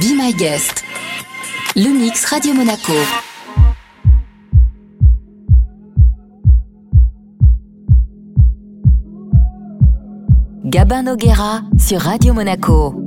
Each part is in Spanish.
Be My Guest. Le mix Radio Monaco. Gabin Noguera sur Radio Monaco.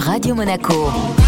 Radio Monaco.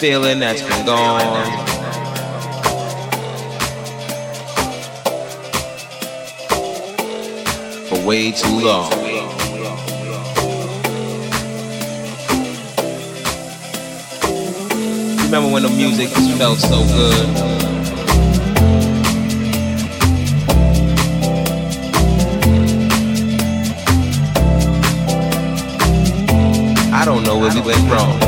Feeling that's been gone. For way too long. Remember when the music felt so good? I don't know where we went wrong.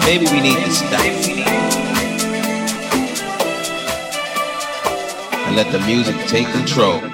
Maybe we need to stop. And let the music take control.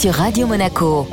Sur Radio Monaco.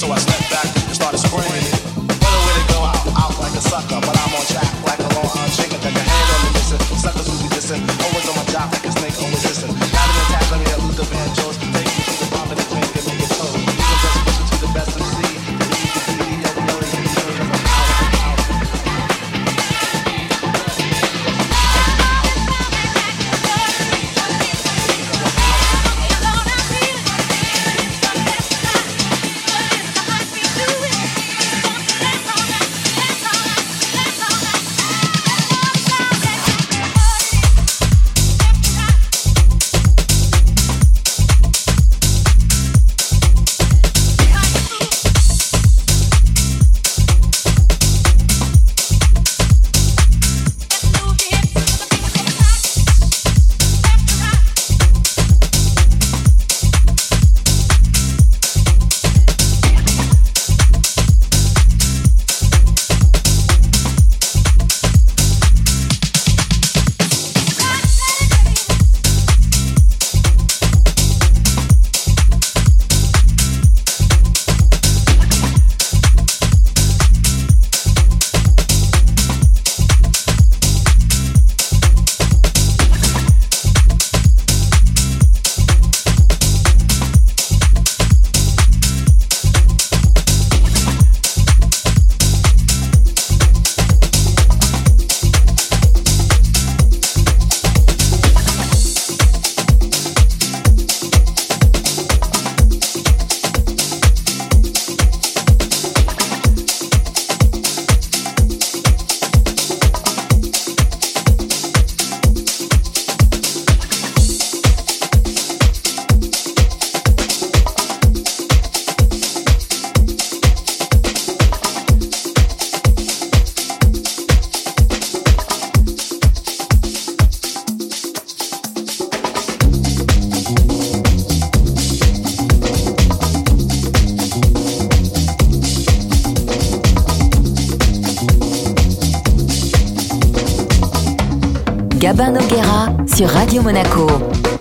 so I Radio. Monaco.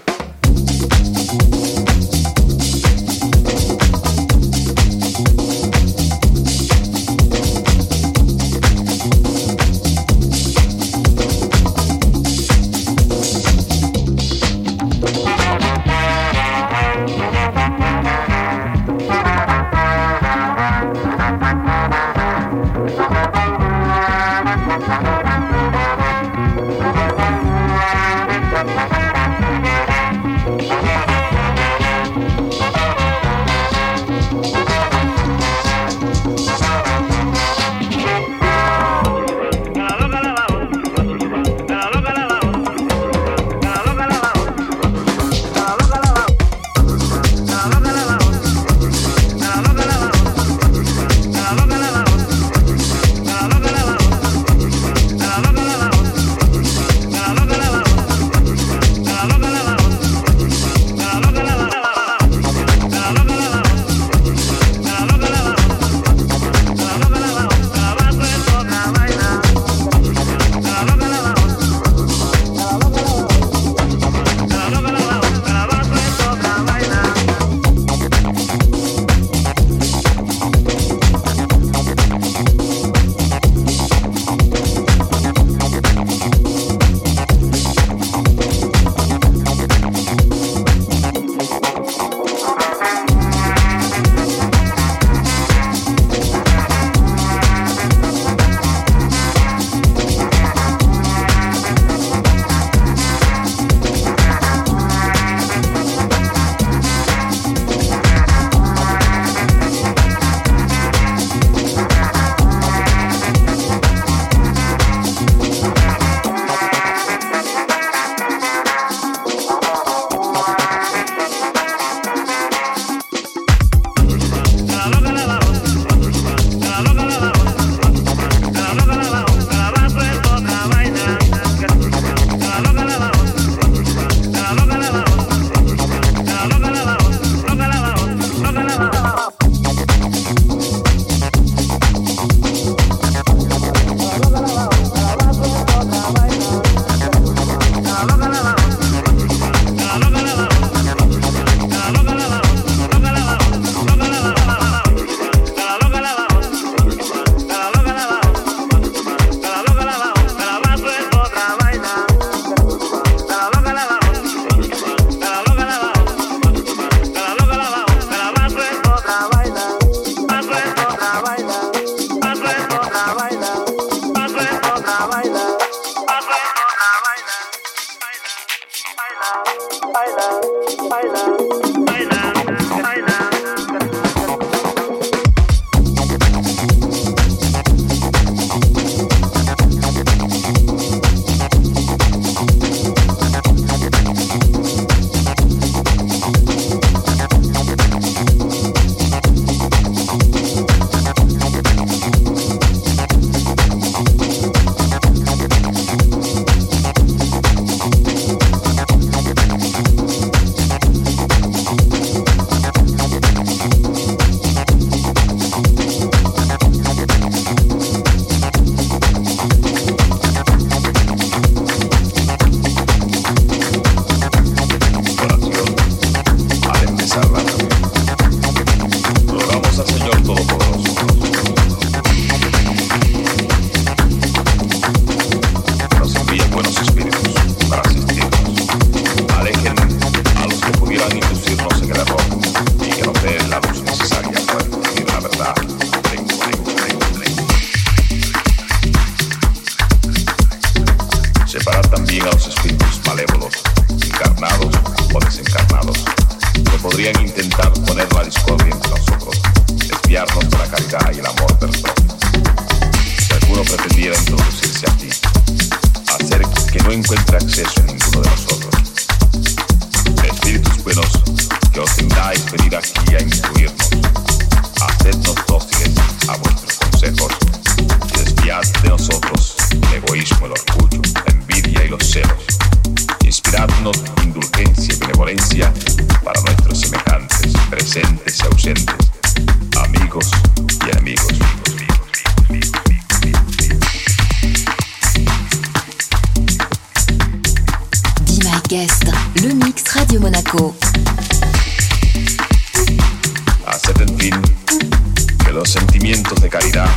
De caridad,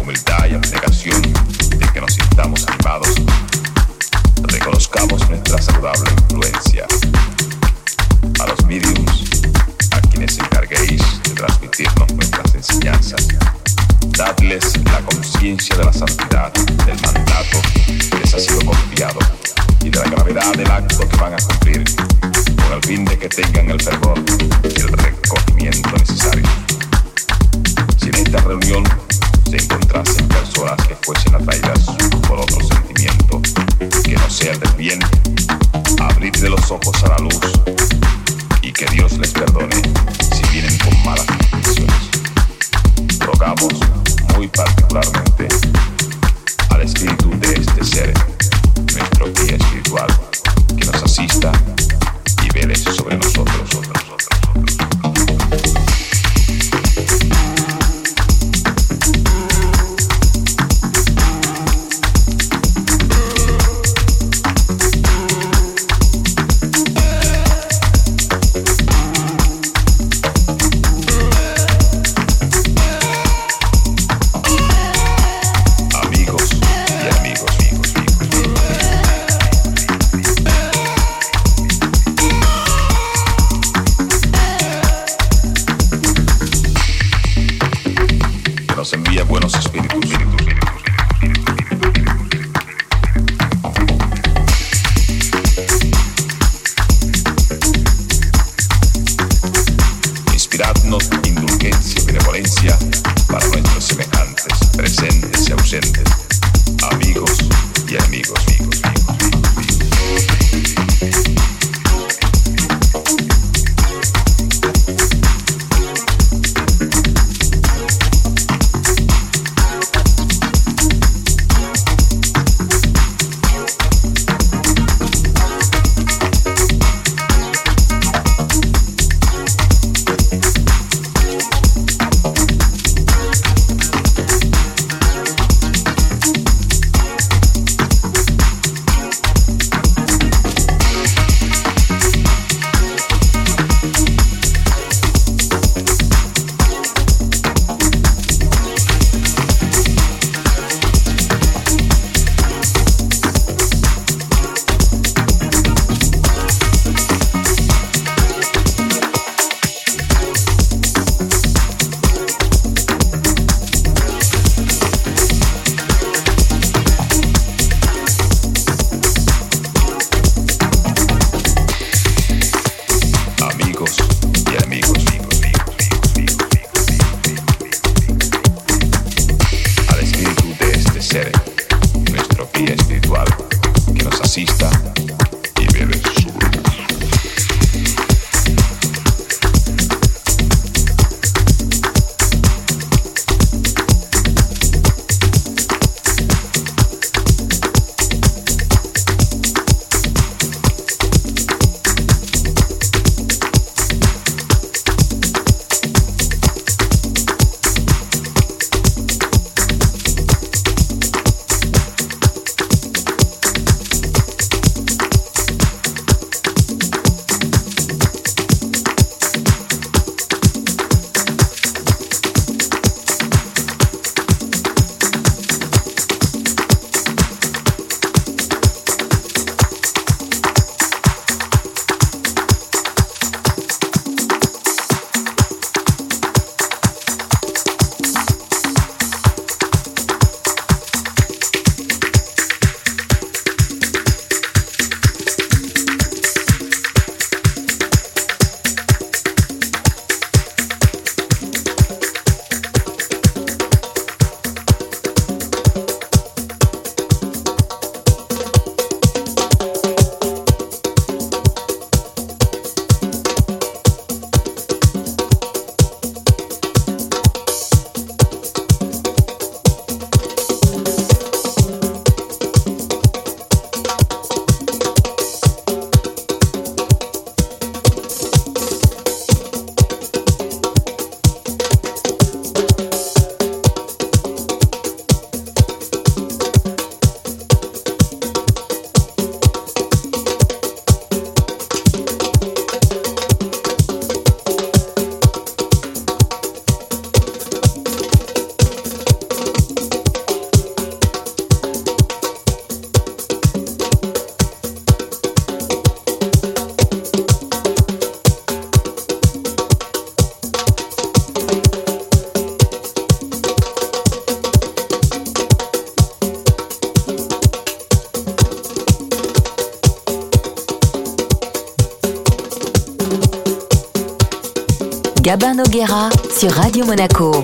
humildad y abnegación de que nos sintamos animados, reconozcamos nuestra saludable influencia. A los mediums, a quienes encarguéis de transmitirnos nuestras enseñanzas, dadles la conciencia de la santidad del mandato que les ha sido confiado y de la gravedad del acto que van a cumplir, con el fin de que tengan el fervor y el recogimiento necesario. En esta reunión se encontrasen personas que fuesen atraídas por otro sentimiento que no sea el del bien, abridle los ojos a la luz y que Dios les perdone si vienen con malas intenciones. Rogamos muy particularmente al espíritu de este ser, nuestro guía espiritual, que nos asista y vele sobre nosotros, nosotros, nosotros. Radio Monaco.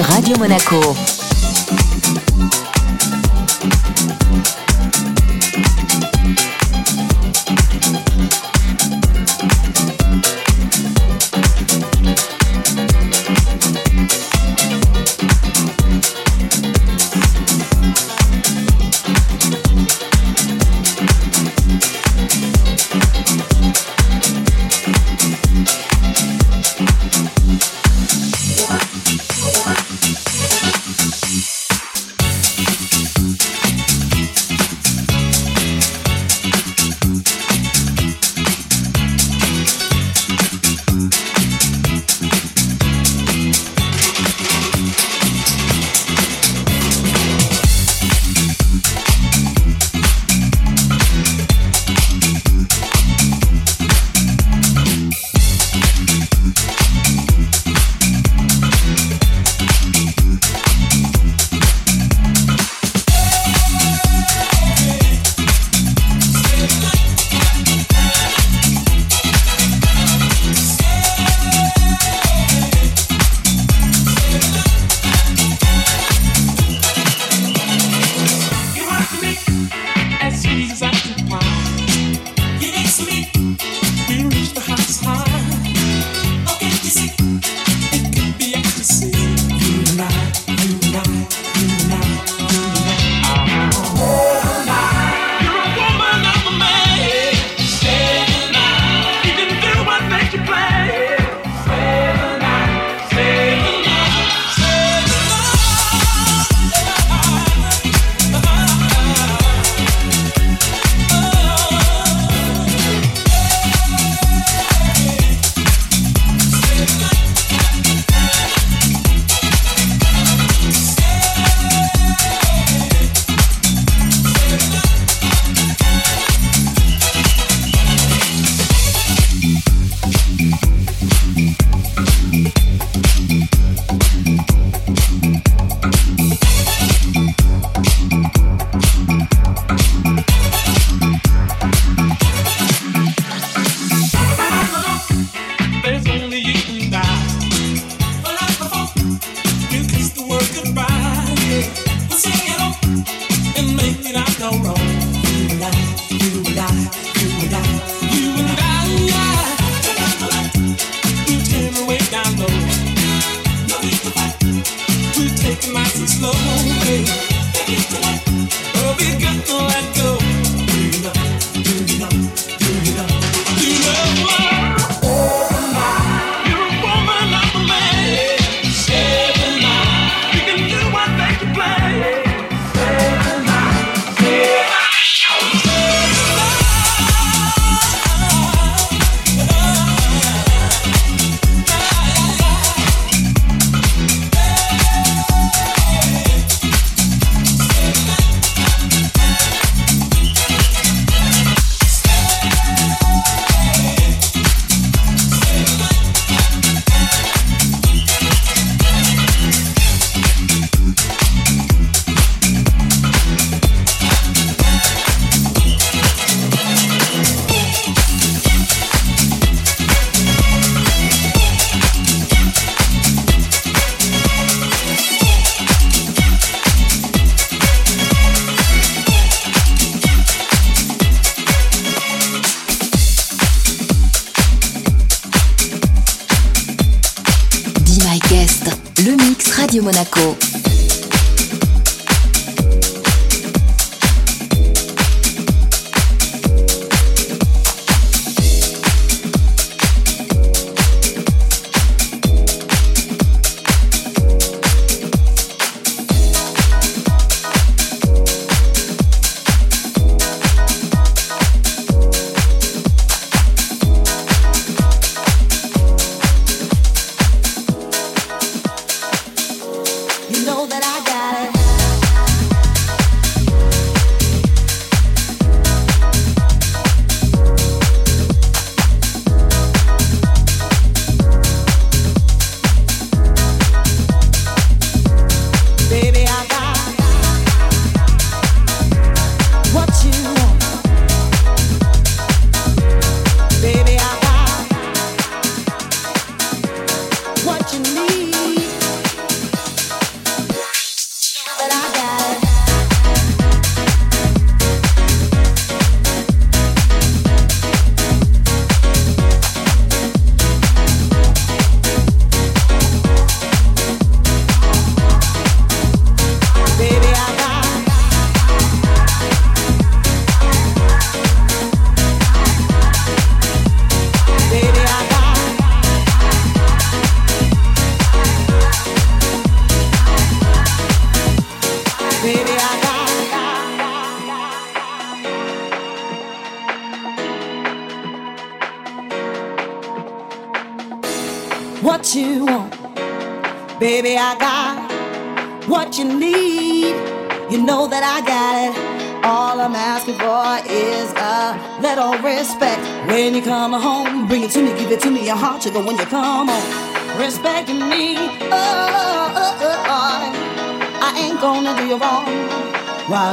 Radio Monaco.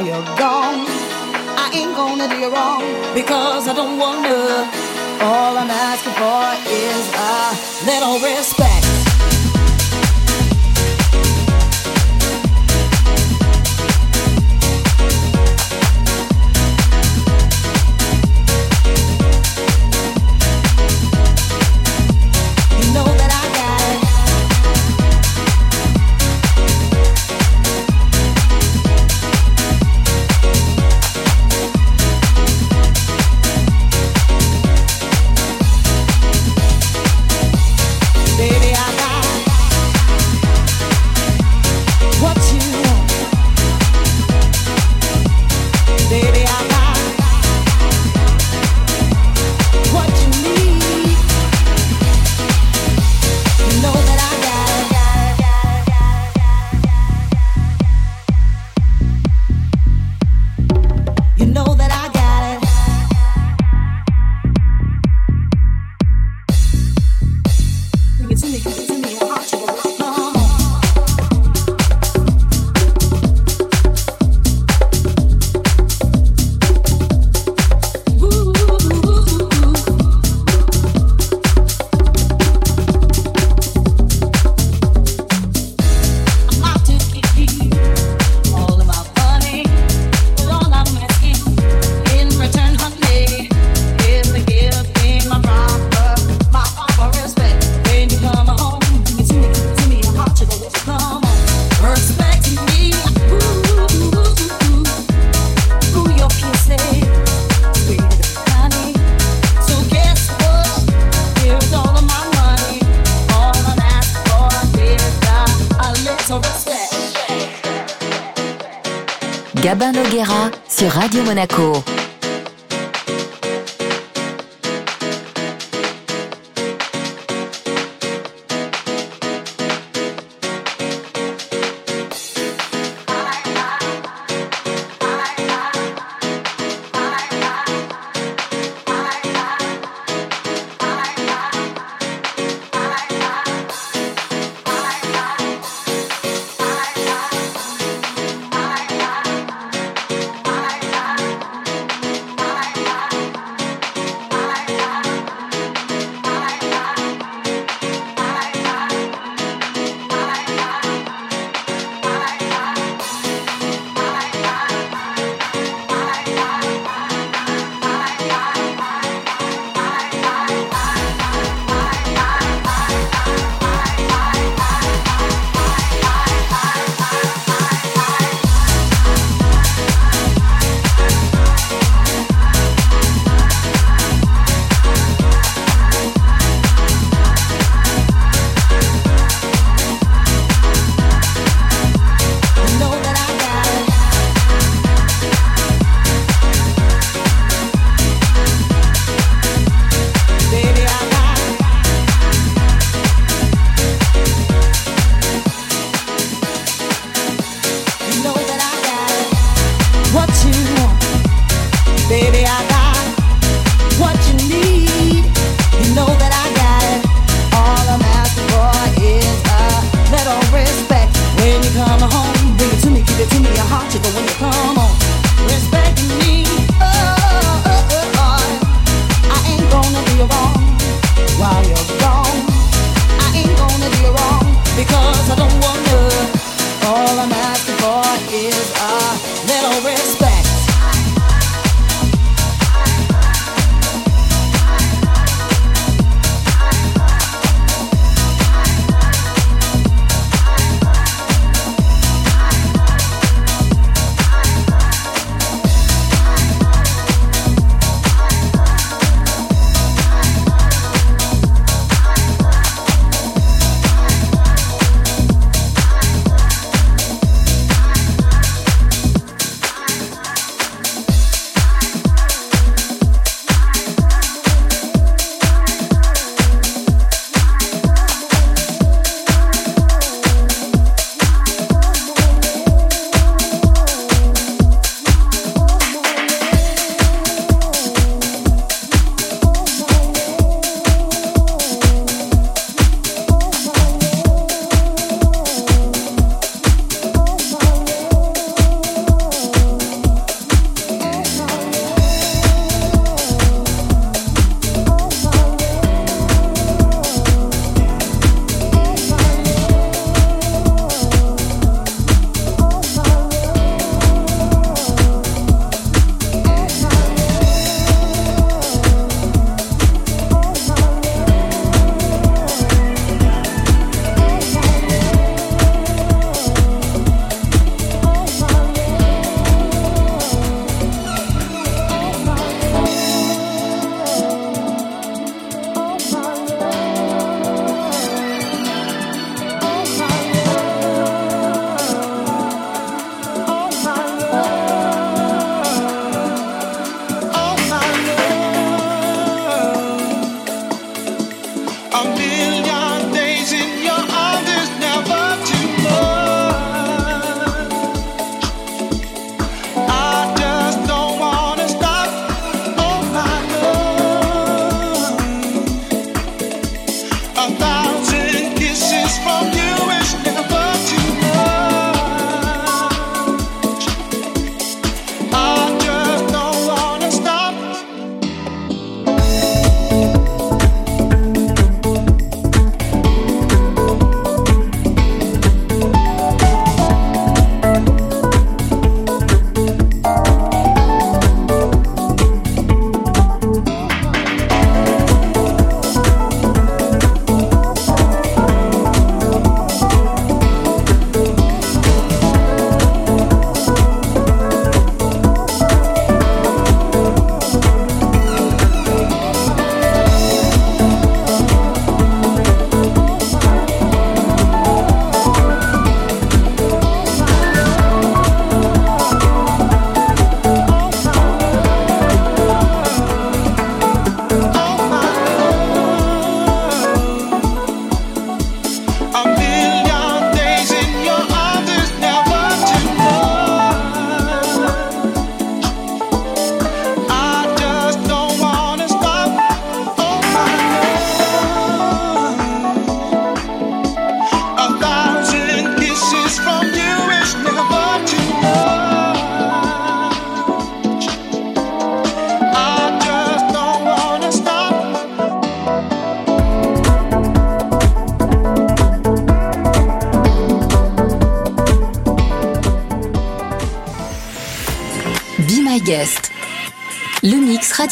You're gone. I ain't gonna do you wrong because I don't wanna. All I'm asking for is a little respect.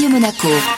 Monaco.